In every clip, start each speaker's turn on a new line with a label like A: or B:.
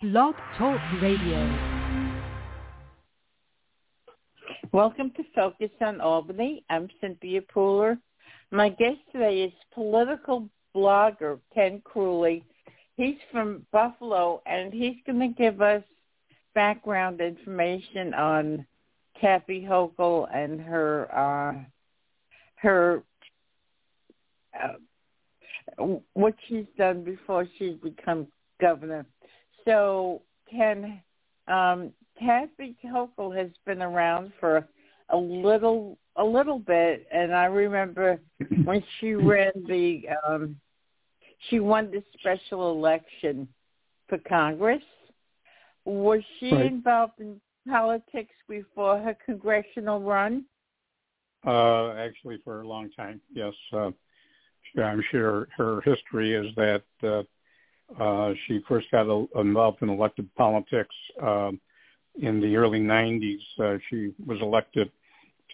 A: Blog Talk Radio.
B: Welcome to Focus on Albany. I'm Cynthia Pooler. My guest today is political blogger Ken Kruly. He's from Buffalo, and he's going to give us background information on Kathy Hochul and her uh, her uh, what she's done before she's become governor. So, Ken, um, Kathy Hochul has been around for a little a little bit, and I remember when she ran the um, she won the special election for Congress. Was she
C: Right.
B: involved in politics before her congressional run?
C: Uh, actually, for a long time, yes. Uh, I'm sure her history is that uh, uh, she first got uh, involved in elected politics um, in the early 90s. Uh, she was elected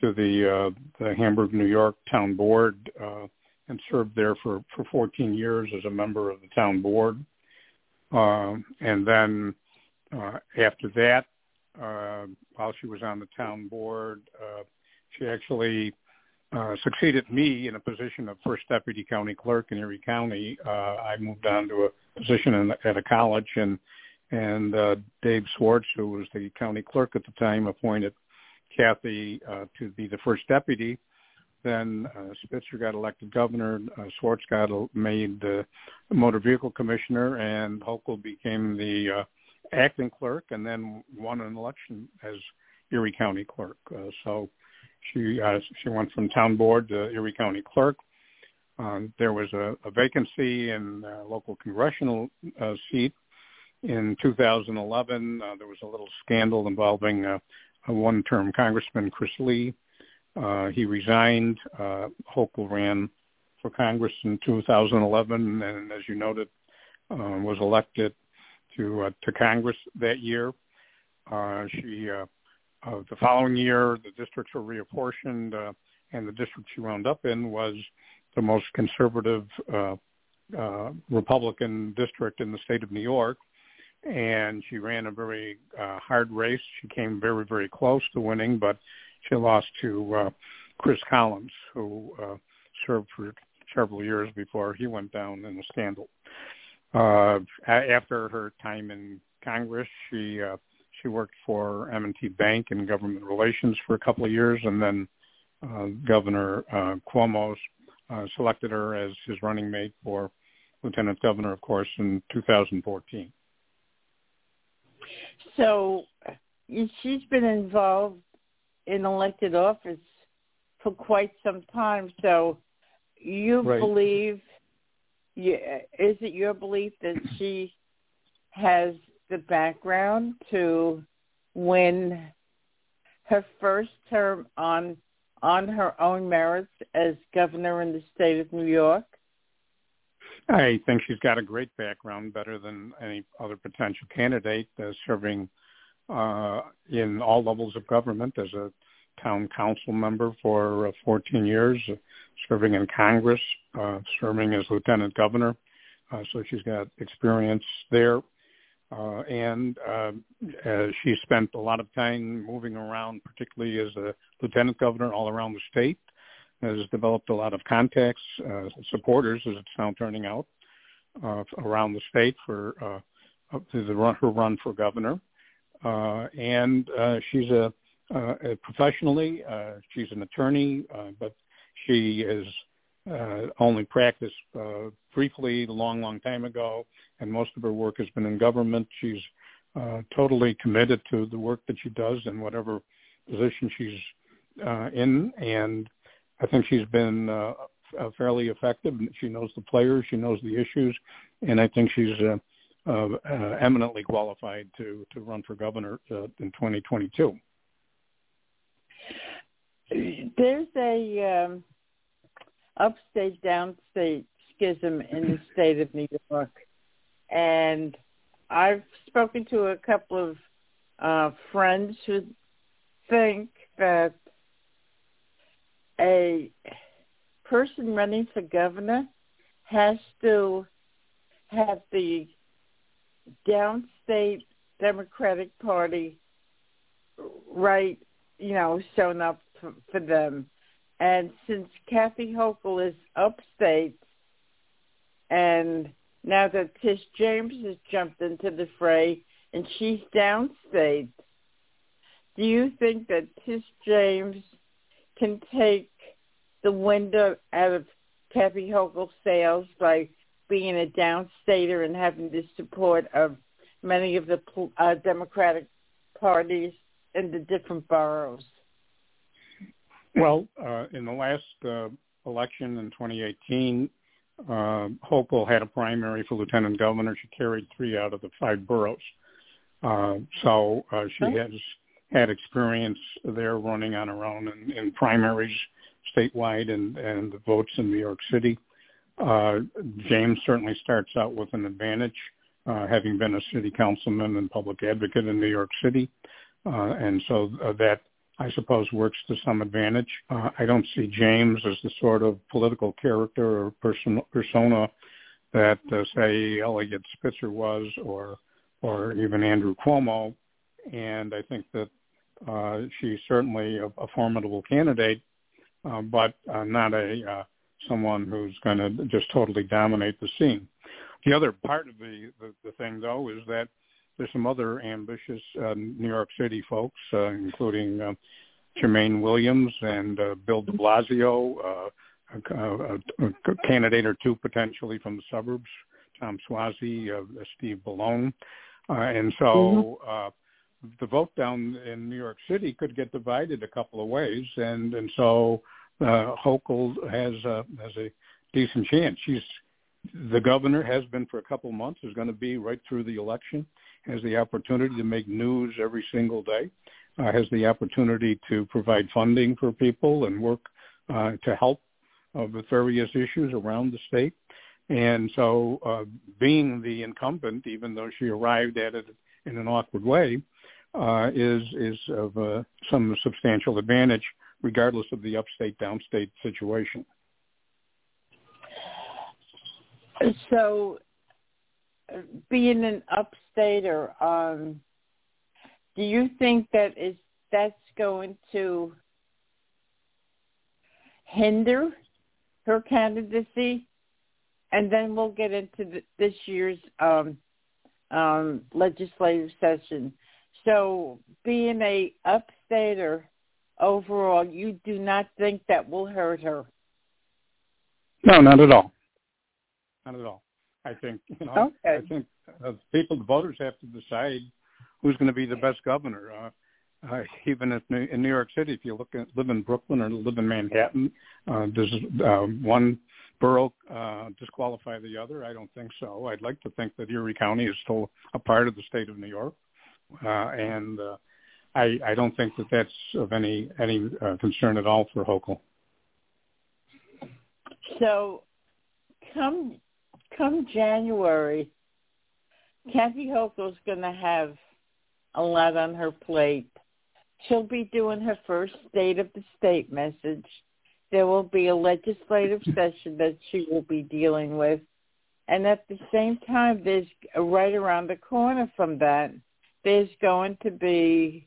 C: to the uh, the Hamburg, New York town board uh, and served there for, for 14 years as a member of the town board. Um and then uh, after that, uh, while she was on the town board, uh, she actually uh, succeeded me in a position of first deputy county clerk in Erie County. Uh, I moved on to a position in, at a college, and and uh, Dave Swarts, who was the county clerk at the time, appointed Kathy uh, to be the first deputy. Then uh, Spitzer got elected governor. Uh, Swarts got made the motor vehicle commissioner, and Hochul became the uh, acting clerk, and then won an election as Erie County clerk. Uh, so she uh, she went from town board to Erie County clerk. Um, there was a, a vacancy in a local congressional uh, seat in 2011. Uh, there was a little scandal involving uh, a one-term Congressman Chris Lee. Uh, he resigned. Uh, Hochul ran for Congress in 2011, and as you noted, uh, was elected to uh, to Congress that year. Uh, she uh, uh, the following year, the districts were reapportioned, uh, and the district she wound up in was the most conservative uh, uh, Republican district in the state of New York. And she ran a very uh, hard race. She came very, very close to winning, but she lost to uh, Chris Collins, who uh, served for several years before he went down in a scandal. Uh, after her time in Congress, she uh, she worked for M&T Bank in government relations for a couple of years, and then uh, Governor uh, Cuomo uh, selected her as his running mate for lieutenant governor, of course, in 2014.
B: So she's been involved in elected office for quite some time. So you
C: Right.
B: believe, yeah, is it your belief that she has the background to win her first term on on her own merits as governor in the state of New York?
C: I think she's got a great background, better than any other potential candidate, uh, serving uh, in all levels of government as a town council member for uh, 14 years, uh, serving in Congress, uh, serving as lieutenant governor. Uh, so she's got experience there. Uh, and uh, uh, she spent a lot of time moving around, particularly as a lieutenant governor all around the state. Has developed a lot of contacts, uh, supporters, as it's now turning out, uh, around the state for uh, the run, her run for governor. Uh, and uh, she's a, uh, professionally, uh, she's an attorney, uh, but she is uh, only practiced uh, briefly a long, long time ago, and most of her work has been in government. She's uh, totally committed to the work that she does in whatever position she's uh, in, and I think she's been uh, uh, fairly effective. She knows the players, she knows the issues, and I think she's uh, uh, uh, eminently qualified to to run for governor uh, in 2022.
B: There's a um, upstate downstate schism in the state of New York, and I've spoken to a couple of uh, friends who think that a person running for governor has to have the downstate Democratic Party right, you know, shown up for, for them. And since Kathy Hochul is upstate, and now that Tish James has jumped into the fray and she's downstate, do you think that Tish James can take the window out of Kathy Hochul's sails by being a downstater and having the support of many of the uh, Democratic parties in the different boroughs?
C: Well, uh, in the last uh, election in 2018, uh, Hochul had a primary for lieutenant governor. She carried three out of the five boroughs. Uh, so uh, she has had experience there running on her own in, in primaries statewide and, and the votes in New York City. Uh, James certainly starts out with an advantage, uh, having been a city councilman and public advocate in New York City. Uh, and so uh, that, I suppose, works to some advantage. Uh, I don't see James as the sort of political character or person, persona that, uh, say, Eliot Spitzer was or or even Andrew Cuomo. And I think that uh, she's certainly a, a formidable candidate, uh, but uh, not a uh, someone who's going to just totally dominate the scene. The other part of the, the, the thing, though, is that there's some other ambitious uh, New York City folks, uh, including uh, Jumaane Williams and uh, Bill de Blasio, uh, a, a, a candidate or two potentially from the suburbs, Tom Suozzi, uh, Steve Bellone. Uh, and so mm-hmm. uh, the vote down in New York City could get divided a couple of ways, and and so uh, Hochul has has a decent chance. She's the governor has been for a couple months. Is going to be right through the election. Has the opportunity to make news every single day. Uh, has the opportunity to provide funding for people and work uh, to help uh, with various issues around the state. And so, uh, being the incumbent, even though she arrived at it in an awkward way, uh, is is of uh, some substantial advantage, regardless of the upstate downstate situation.
B: So, being an upstater, um, do you think that is that's going to hinder her candidacy? and then we'll get into the, this year's um, um, legislative session. So, being a upstater overall, you do not think that will hurt her?
C: No, not at all. Not at all. I think you know.
B: Okay.
C: I think uh, people, the voters, have to decide who's going to be the best governor. Uh, uh, even if New, in New York City, if you look at live in Brooklyn or live in Manhattan, uh, does uh, one borough uh, disqualify the other? I don't think so. I'd like to think that Erie County is still a part of the state of New York, uh, and uh, I, I don't think that that's of any any uh, concern at all for Hochul.
B: So, come come January, Kathy Hochul's going to have a lot on her plate. She'll be doing her first State of the State message there will be a legislative session that she will be dealing with. And at the same time, there's right around the corner from that, there's going to be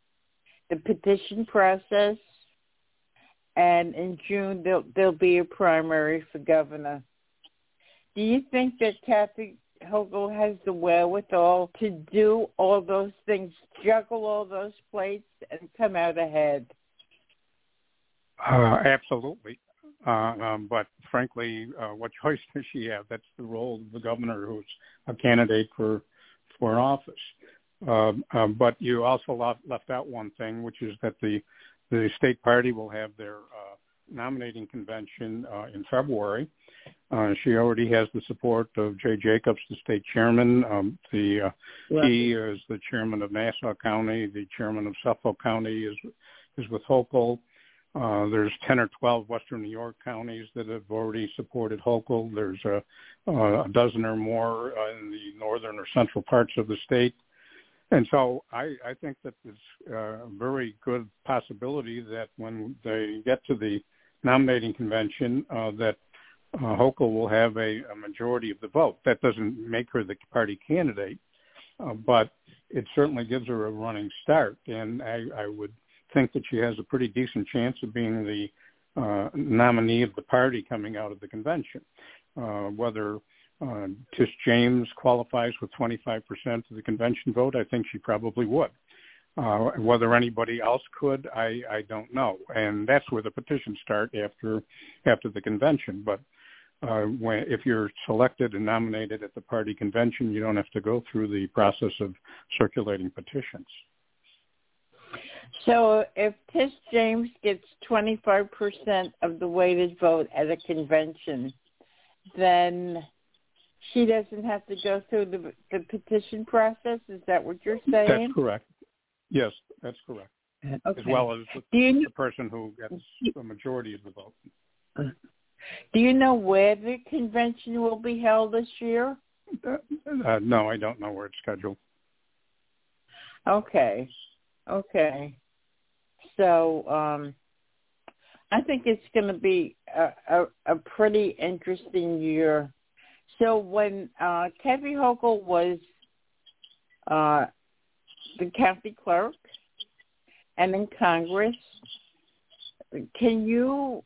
B: the petition process. And in June, there'll, there'll be a primary for governor. Do you think that Kathy Hochul has the wherewithal to do all those things, juggle all those plates, and come out ahead?
C: Uh, absolutely. Uh, um, but frankly, uh, what choice does she have? That's the role of the governor who's a candidate for for office. Um, um, but you also left, left out one thing, which is that the the state party will have their uh, nominating convention uh, in February. Uh, she already has the support of Jay Jacobs, the state chairman. Um, the uh, he is the chairman of Nassau County. The chairman of Suffolk County is is with Hochul. Uh, there's 10 or 12 Western New York counties that have already supported Hochul. There's a, uh, a dozen or more uh, in the northern or central parts of the state. And so I, I think that there's a very good possibility that when they get to the nominating convention, uh, that uh, Hochul will have a, a majority of the vote. That doesn't make her the party candidate, uh, but it certainly gives her a running start, and I, I would think that she has a pretty decent chance of being the uh, nominee of the party coming out of the convention. Uh, whether uh, Tish James qualifies with 25% of the convention vote, I think she probably would. Uh, whether anybody else could, I, I don't know, and that's where the petitions start after after the convention. But uh, when, if you're selected and nominated at the party convention, you don't have to go through the process of circulating petitions.
B: So if Tish James gets 25% of the weighted vote at a convention, then she doesn't have to go through the, the petition process. Is that what you're saying?
C: That's correct. Yes, that's correct.
B: Okay.
C: As well as the,
B: you,
C: the person who gets the majority of the vote.
B: Do you know where the convention will be held this year?
C: Uh, uh, no, I don't know where it's scheduled.
B: Okay. Okay. So um, I think it's going to be a, a, a pretty interesting year. So when uh, Kathy Hochul was uh, the county clerk and in Congress, can you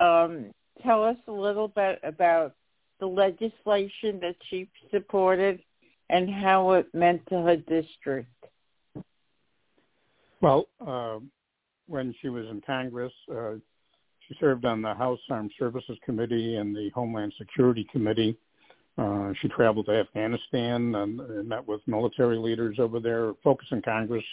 B: um, tell us a little bit about the legislation that she supported and how it meant to her district?
C: Well, uh, when she was in Congress, uh, she served on the House Armed Services Committee and the Homeland Security Committee. Uh, she traveled to Afghanistan and, and met with military leaders over there, focusing Congress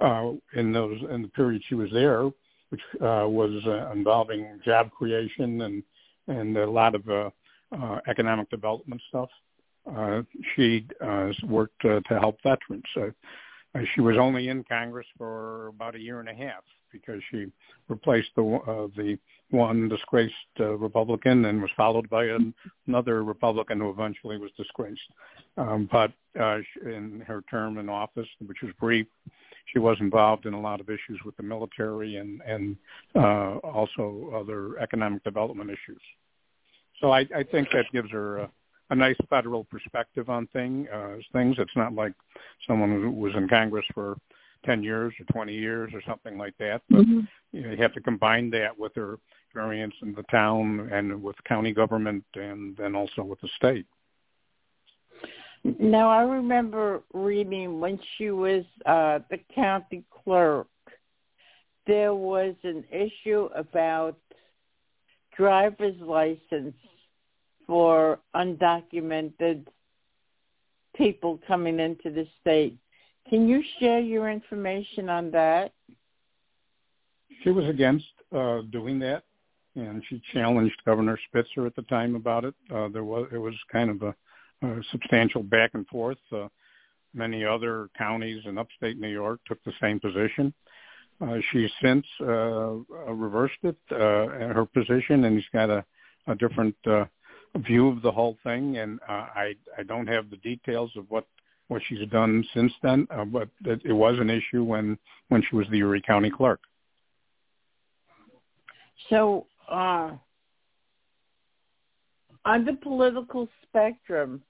C: uh, in those in the period she was there, which uh, was uh, involving job creation and and a lot of uh, uh, economic development stuff. Uh, she uh, worked uh, to help veterans. Uh, uh, she was only in Congress for about a year and a half because she replaced the uh, the one disgraced uh, Republican and was followed by an, another Republican who eventually was disgraced. Um, but uh, in her term in office, which was brief, she was involved in a lot of issues with the military and and uh, also other economic development issues. So I, I think that gives her a, a nice federal perspective on thing uh, things. It's not like someone who was in Congress for 10 years or 20 years or something like that. But mm-hmm. you, know, you have to combine that with their experience in the town and with county government and then also with the state.
B: Now I remember reading when she was uh, the county clerk, there was an issue about driver's license for undocumented people coming into the state. Can you share your information on that?
C: She was against uh, doing that, and she challenged Governor Spitzer at the time about it. Uh, there was it was kind of a, a substantial back and forth. Uh, many other counties in upstate New York took the same position. Uh, she's since uh, reversed it, uh, her position, and she's got a, a different uh, view of the whole thing. And uh, I I don't have the details of what what she's done since then, uh, but it, it was an issue when when she was the Erie County clerk.
B: So, uh, on the political spectrum,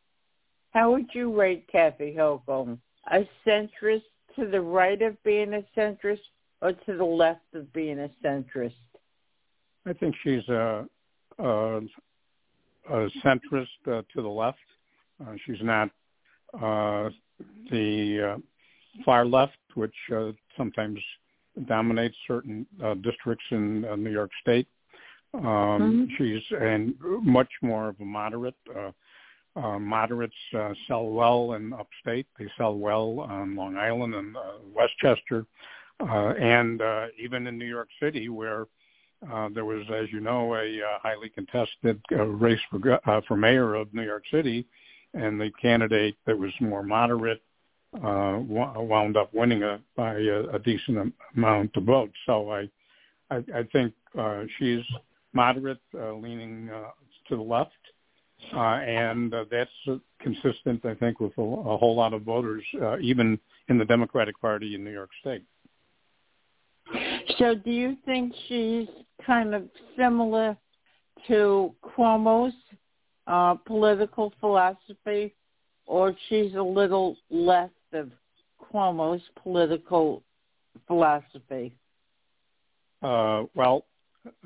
B: how would you rate Kathy Hochul? A centrist to the right of being a centrist, or to the left of being a centrist?
C: I think she's a, a, a centrist uh, to the left. Uh, she's not the uh, far left, which uh, sometimes dominates certain uh, districts in uh, New York State. Um, mm-hmm. She's and much more of a moderate. Uh, uh, moderates uh, sell well in upstate. They sell well on Long Island and uh, Westchester, uh, and uh, even in New York City, where uh, there was, as you know, a uh, highly contested uh, race for uh, for mayor of New York City and the candidate that was more moderate uh, wound up winning a, by a, a decent amount of votes. So I, I, I think uh, she's moderate, uh, leaning uh, to the left, uh, and uh, that's consistent, I think, with a, a whole lot of voters, uh, even in the Democratic Party in New York State.
B: So, do you think she's kind of similar to Cuomo's uh, political philosophy, or she's a little less of Cuomo's political philosophy?
C: Uh, well,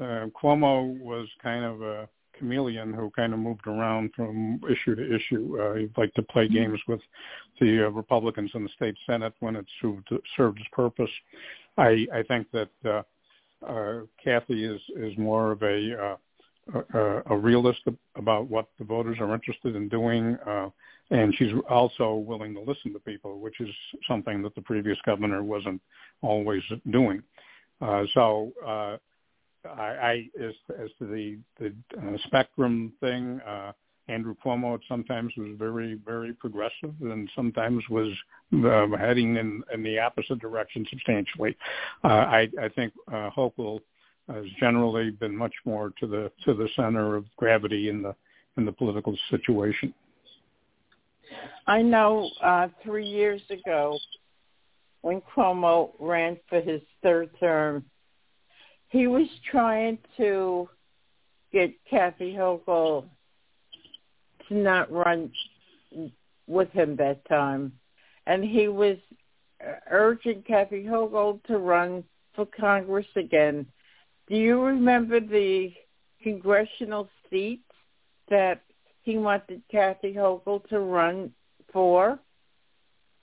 C: uh, Cuomo was kind of a chameleon who kind of moved around from issue to issue. Uh, he'd like to play mm-hmm. games with the uh, Republicans in the state Senate when it served, served its purpose. I, I think that uh, uh, Kathy is, is more of a, uh, a, a realist about what the voters are interested in doing, uh, and she's also willing to listen to people, which is something that the previous governor wasn't always doing. Uh, so uh, I, I as, as to the the uh, spectrum thing, uh, Andrew Cuomo sometimes was very very progressive and sometimes was uh, heading in, in the opposite direction substantially. Uh, I, I think uh, Hochul has generally been much more to the to the center of gravity in the in the political situation.
B: I know uh, three years ago when Cuomo ran for his third term, he was trying to get Kathy Hochul to not run with him that time. And he was urging Kathy Hochul to run for Congress again. Do you remember the congressional seat that he wanted Kathy Hochul to run for?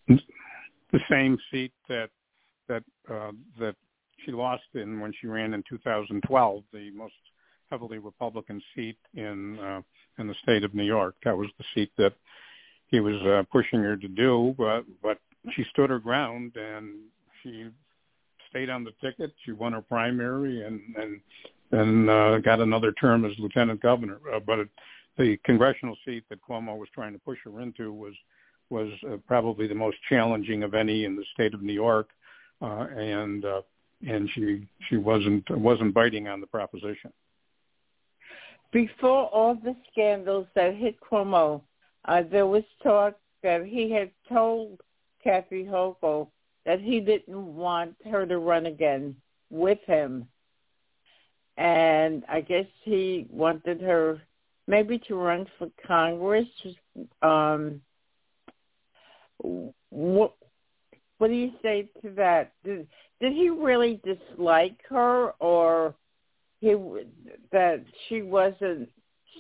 C: The same seat that that uh, that she lost in when she ran in 2012, the most heavily Republican seat in uh, in the state of New York. That was the seat that he was uh, pushing her to do, but but she stood her ground and she stayed on the ticket. She won her primary and and and uh, got another term as lieutenant governor. Uh, but it, the congressional seat that Cuomo was trying to push her into was was uh, probably the most challenging of any in the state of New York, uh, and uh, and she she wasn't wasn't biting on the proposition.
B: Before all the scandals that hit Cuomo, uh, there was talk that he had told Kathy Hochul that he didn't want her to run again with him, and I guess he wanted her maybe to run for Congress. Um, what what do you say to that? Did, did he really dislike her, or he that she wasn't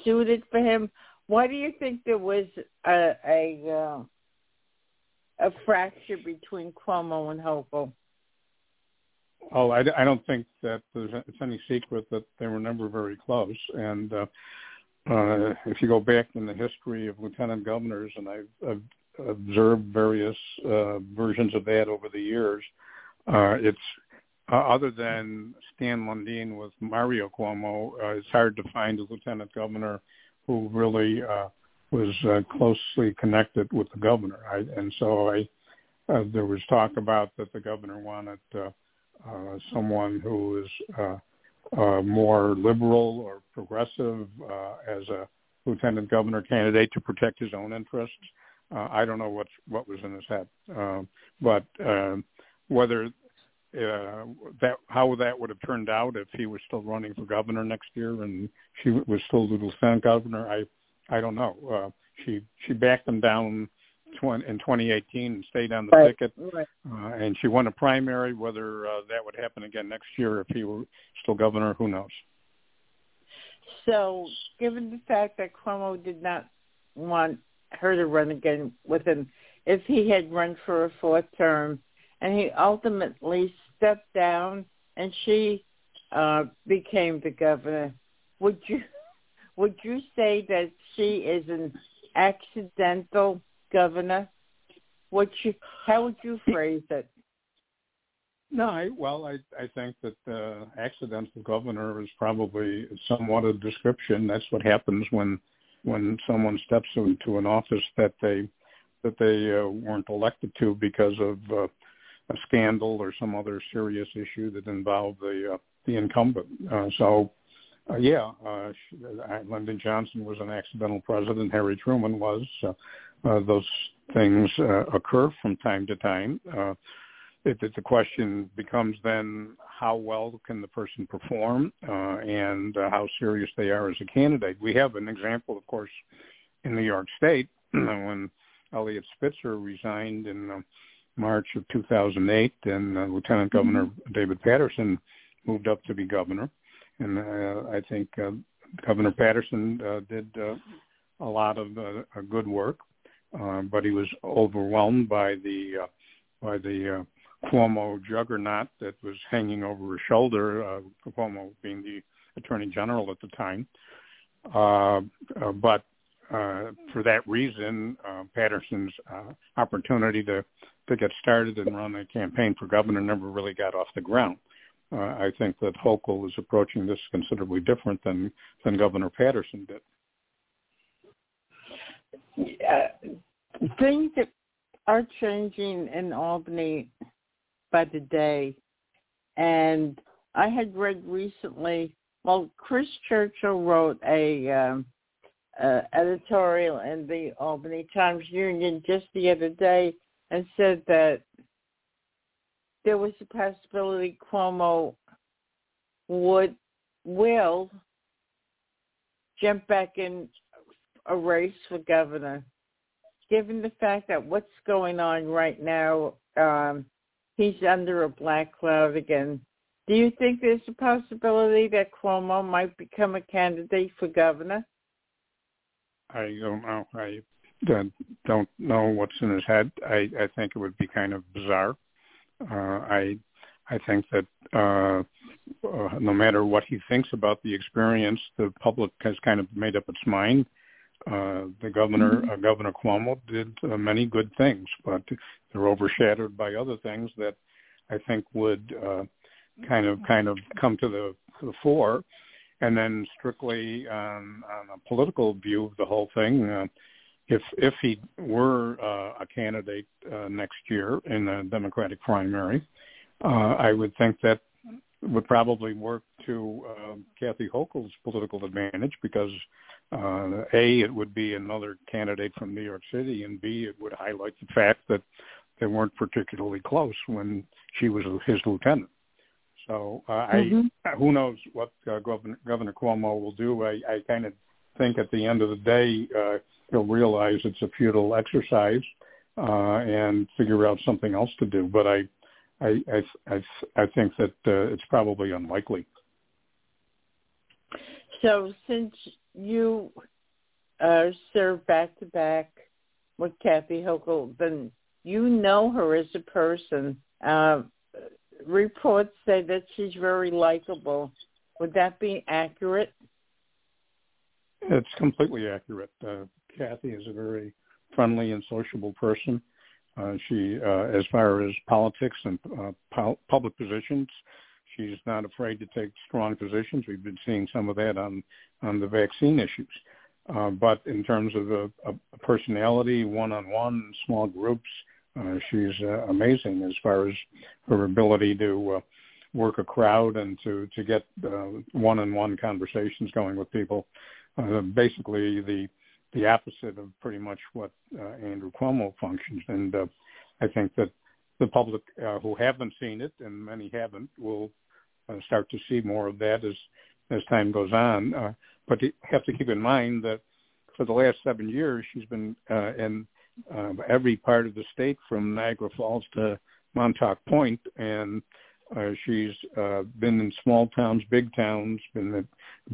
B: suited for him? Why do you think there was a a, uh, a fracture between Cuomo and Hochul?
C: Oh, I, I don't think that there's it's any secret that they were never very close. And uh, uh, if you go back in the history of lieutenant governors, and I've, I've observed various uh, versions of that over the years. Uh, it's uh, other than Stan Lundine with Mario Cuomo, uh, it's hard to find a lieutenant governor who really uh, was uh, closely connected with the governor. I, and so I, uh, there was talk about that the governor wanted uh, uh, someone who is uh, uh, more liberal or progressive uh, as a lieutenant governor candidate to protect his own interests. Uh, I don't know what what was in his head, uh, but uh, whether uh, that how that would have turned out if he was still running for governor next year and she was still the lieutenant governor, I I don't know. Uh, she she backed him down in 2018 and stayed on the
B: right.
C: ticket,
B: right.
C: Uh, and she won a primary. Whether uh, that would happen again next year if he were still governor, who knows?
B: So, given the fact that Cuomo did not want her to run again with him if he had run for a fourth term, and he ultimately stepped down, and she uh, became the governor. Would you would you say that she is an accidental governor? Would you how would you phrase it?
C: No, I, well, I I think that uh, accidental governor is probably somewhat of a description. That's what happens when when someone steps into an office that they that they uh, weren't elected to because of uh, a scandal or some other serious issue that involved the uh, the incumbent. Uh, so, uh, yeah, uh, uh, Lyndon Johnson was an accidental president. Harry Truman was. Uh, uh, those things uh, occur from time to time. Uh, it, it, the question becomes then how well can the person perform uh, and uh, how serious they are as a candidate. We have an example, of course, in New York State when Eliot Spitzer resigned in uh, March of 2008, and uh, Lieutenant Governor mm-hmm. David Paterson moved up to be governor. And uh, I think uh, Governor Paterson uh, did uh, a lot of uh, good work, uh, but he was overwhelmed by the uh, by the uh, Cuomo juggernaut that was hanging over his shoulder. Uh, Cuomo being the Attorney General at the time, uh, uh, but uh, for that reason, uh, Paterson's uh, opportunity to to get started and run a campaign for governor never really got off the ground. Uh, I think that Hochul is approaching this considerably different than than Governor Paterson did.
B: Yeah, things are changing in Albany by the day, and I had read recently. Well, Chris Churchill wrote a um, uh, editorial in the Albany Times Union just the other day and said that there was a possibility Cuomo would will jump back in a race for governor. Given the fact that what's going on right now, um, he's under a black cloud again. Do you think there's a possibility that Cuomo might become a candidate for governor?
C: I don't know. I don't know what's in his head. I, I think it would be kind of bizarre. Uh, I I think that uh, uh, no matter what he thinks about the experience, the public has kind of made up its mind. Uh, the governor, mm-hmm. uh, Governor Cuomo, did uh, many good things, but they're overshadowed by other things that I think would uh, kind of kind of come to the, to the fore. And then strictly on, on a political view of the whole thing, uh, if if he were uh, a candidate uh, next year in the Democratic primary, uh, I would think that would probably work to uh, Kathy Hochul's political advantage because uh, a it would be another candidate from New York City, and b it would highlight the fact that they weren't particularly close when she was his lieutenant. So uh, mm-hmm. I who knows what uh, Governor, Governor Cuomo will do. I, I kind of think at the end of the day uh, he'll realize it's a futile exercise uh, and figure out something else to do. But I I I I, I think that uh, it's probably unlikely.
B: So since you uh, serve back to back with Kathy Hochul, then you know her as a person. Uh, reports say that she's very likable. Would that be accurate?
C: It's completely accurate. Uh, Kathy is a very friendly and sociable person. Uh, she, uh, as far as politics and uh, po- public positions, she's not afraid to take strong positions. We've been seeing some of that on on the vaccine issues. Uh, but in terms of a, a personality, one-on-one, small groups, uh, she's uh, amazing as far as her ability to uh, work a crowd and to to get uh, one-on-one conversations going with people. Uh, basically, the the opposite of pretty much what uh, Andrew Cuomo functions. And uh, I think that the public uh, who haven't seen it, and many haven't, will uh, start to see more of that as as time goes on. Uh, but you have to keep in mind that for the last seven years, she's been uh, in uh, every part of the state from Niagara Falls to Montauk Point, and uh, she's uh, been in small towns, big towns, been at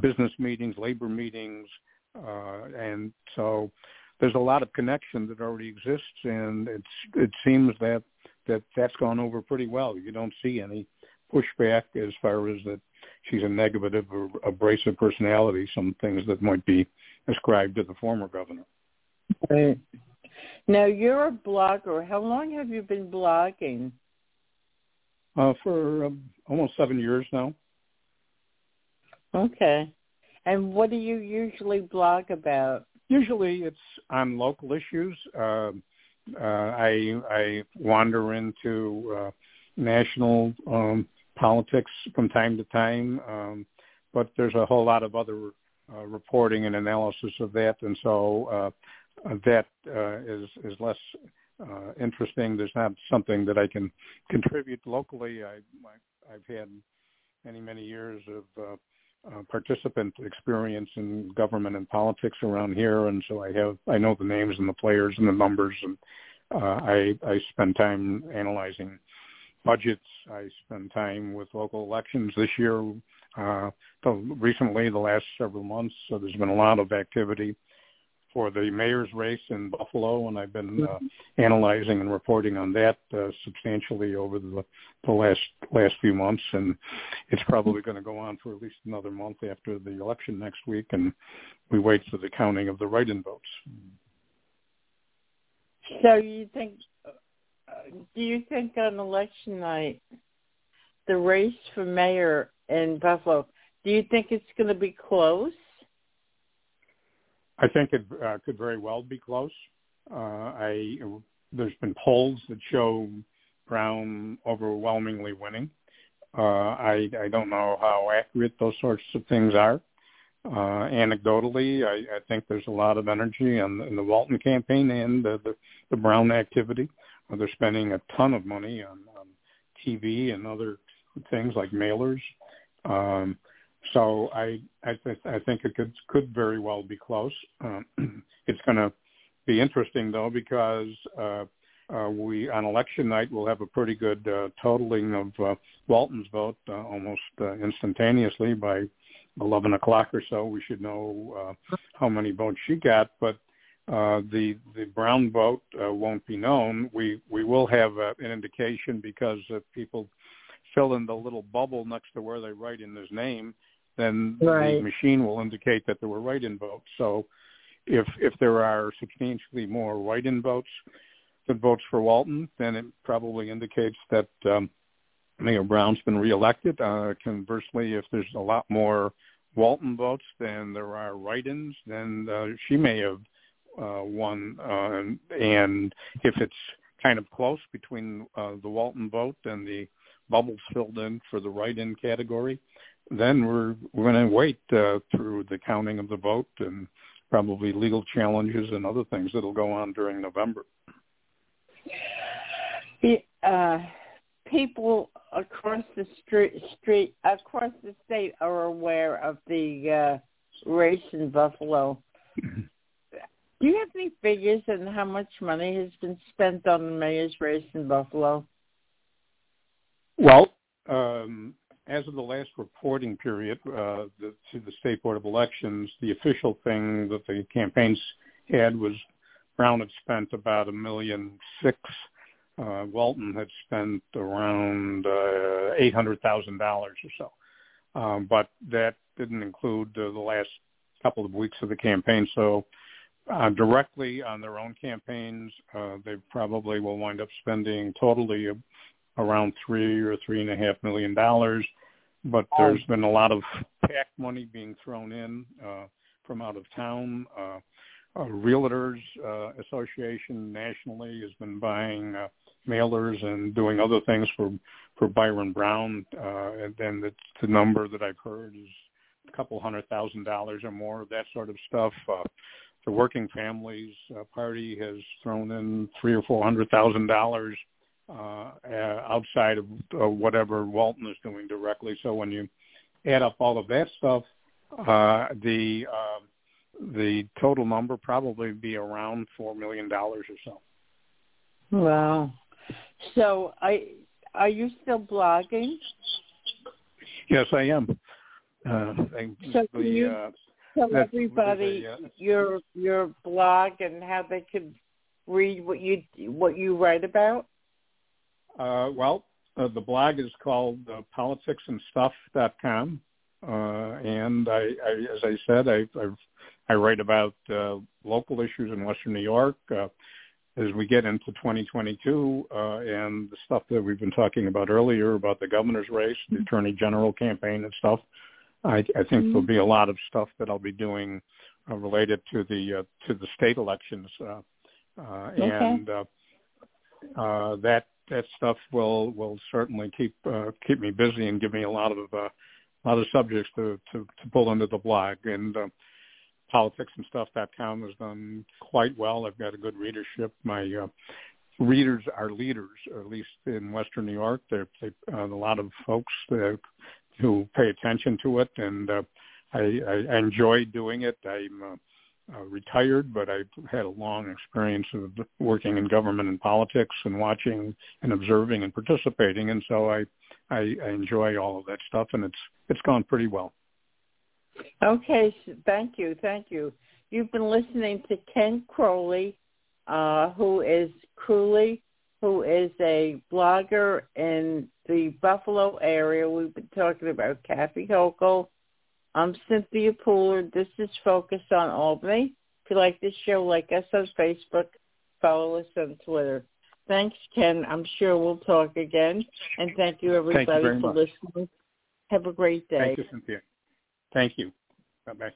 C: business meetings, labor meetings, uh, and so there's a lot of connection that already exists, and it's it seems that that that's gone over pretty well. You don't see any pushback as far as that she's a negative or abrasive personality. Some things that might be ascribed to the former governor.
B: Right. Now you're a blogger. How long have you been blogging?
C: Uh, for um, almost seven years now.
B: Okay. And what do you usually blog about?
C: Usually it's on local issues. Uh, uh, I I wander into uh, national um, politics from time to time, um, but there's a whole lot of other uh, reporting and analysis of that, and so uh, that uh, is is less uh, interesting. There's not something that I can contribute locally. I, I I've had many many years of uh, uh, participant experience in government and politics around here, and so I have I know the names and the players and the numbers, and uh, I I spend time analyzing budgets. I spend time with local elections this year. Uh, the, recently, the last several months, so there's been a lot of activity for the mayor's race in Buffalo, and I've been uh, analyzing and reporting on that uh, substantially over the, the last last few months. And it's probably going to go on for at least another month after the election next week, and we wait for the counting of the write-in votes.
B: So you think? Uh, do you think on election night, the race for mayor in Buffalo, do you think it's going to be close?
C: I think it uh, could very well be close. Uh, I there's been polls that show Brown overwhelmingly winning. Uh, I I don't know how accurate those sorts of things are. Uh, anecdotally, I, I think there's a lot of energy in, in the Walton campaign and the, the, the Brown activity. Uh, they're spending a ton of money on, on TV and other things like mailers. Um, so I I, th- I think it could could very well be close. Um, it's going to be interesting though because uh, uh, we on election night we'll have a pretty good uh, totaling of uh, Walton's vote uh, almost uh, instantaneously by 11 o'clock or so. We should know uh, how many votes she got, but uh, the the Brown vote uh, won't be known. We we will have uh, an indication because uh, people fill in the little bubble next to where they write in his name then right. the machine will indicate that there were write-in votes. So if if there are substantially more write-in votes than votes for Walton, then it probably indicates that um, Mayor Brown's been reelected. Uh, conversely, if there's a lot more Walton votes than there are write-ins, then uh, she may have uh, won. Uh, and, if it's kind of close between uh, the Walton vote and the bubbles filled in for the write-in category, then we're we're going to wait uh, through the counting of the vote and probably legal challenges and other things that'll go on during November.
B: Uh, people across the street, street across the state are aware of the uh, race in Buffalo. Do you have any figures on how much money has been spent on the mayor's race in Buffalo?
C: Well, um, as of the last reporting period uh, the, to the State Board of Elections, the official thing that the campaigns had was Brown had spent about a million six. Uh, Walton had spent around uh, eight hundred thousand dollars or so, um, but that didn't include uh, the last couple of weeks of the campaign. So uh, directly on their own campaigns, uh, they probably will wind up spending totally around three or three and a half million dollars. But there's been a lot of PAC money being thrown in uh, from out of town. Uh, uh, Realtors uh, Association nationally has been buying uh, mailers and doing other things for for Byron Brown, uh, and then the, the number that I've heard is a couple hundred thousand dollars or more, of that sort of stuff. Uh, the Working Families uh, Party has thrown in three or four hundred thousand dollars uh, outside of uh, whatever Walton is doing directly. So when you add up all of that stuff, uh, the uh, the total number probably be around four million dollars or so.
B: Wow. So I are you still blogging?
C: Yes, I am. Uh,
B: so the, you uh, tell everybody uh, your your blog and how they could read what you what you write about?
C: Uh, well, uh, the blog is called uh, politicsandstuff.com, uh, and I, I, as I said, I, I, I write about uh, local issues in Western New York. Uh, as we get into 2022 uh, and the stuff that we've been talking about earlier about the governor's race, the mm-hmm. attorney general campaign and stuff, I, I think mm-hmm. there'll be a lot of stuff that I'll be doing uh, related to the uh, to the state elections, uh, uh, okay. and uh, uh, that that stuff will will certainly keep uh, keep me busy and give me a lot of uh, a lot of subjects to, to, to pull into the blog. And uh, politicsandstuff.com has done quite well. I've got a good readership. My uh, readers are leaders, at least in Western New York. They're, they, uh, a lot of folks that who pay attention to it, and uh, I, I enjoy doing it. I'm uh, uh, retired, but I've had a long experience of working in government and politics, and watching and observing and participating, and so I, I, I enjoy all of that stuff, and it's it's gone pretty well.
B: Okay, thank you, thank you. You've been listening to Ken Crowley, uh, who is Crowley, who is a blogger in the Buffalo area. We've been talking about Kathy Hochul. I'm Cynthia Pooler. This is Focus on Albany. If you like this show, like us on Facebook, follow us on Twitter. Thanks, Ken. I'm sure we'll talk again. And thank you, everybody,
C: thank you
B: for
C: much.
B: listening. Have a great day.
C: Thank you, Cynthia. Thank you. Bye-bye.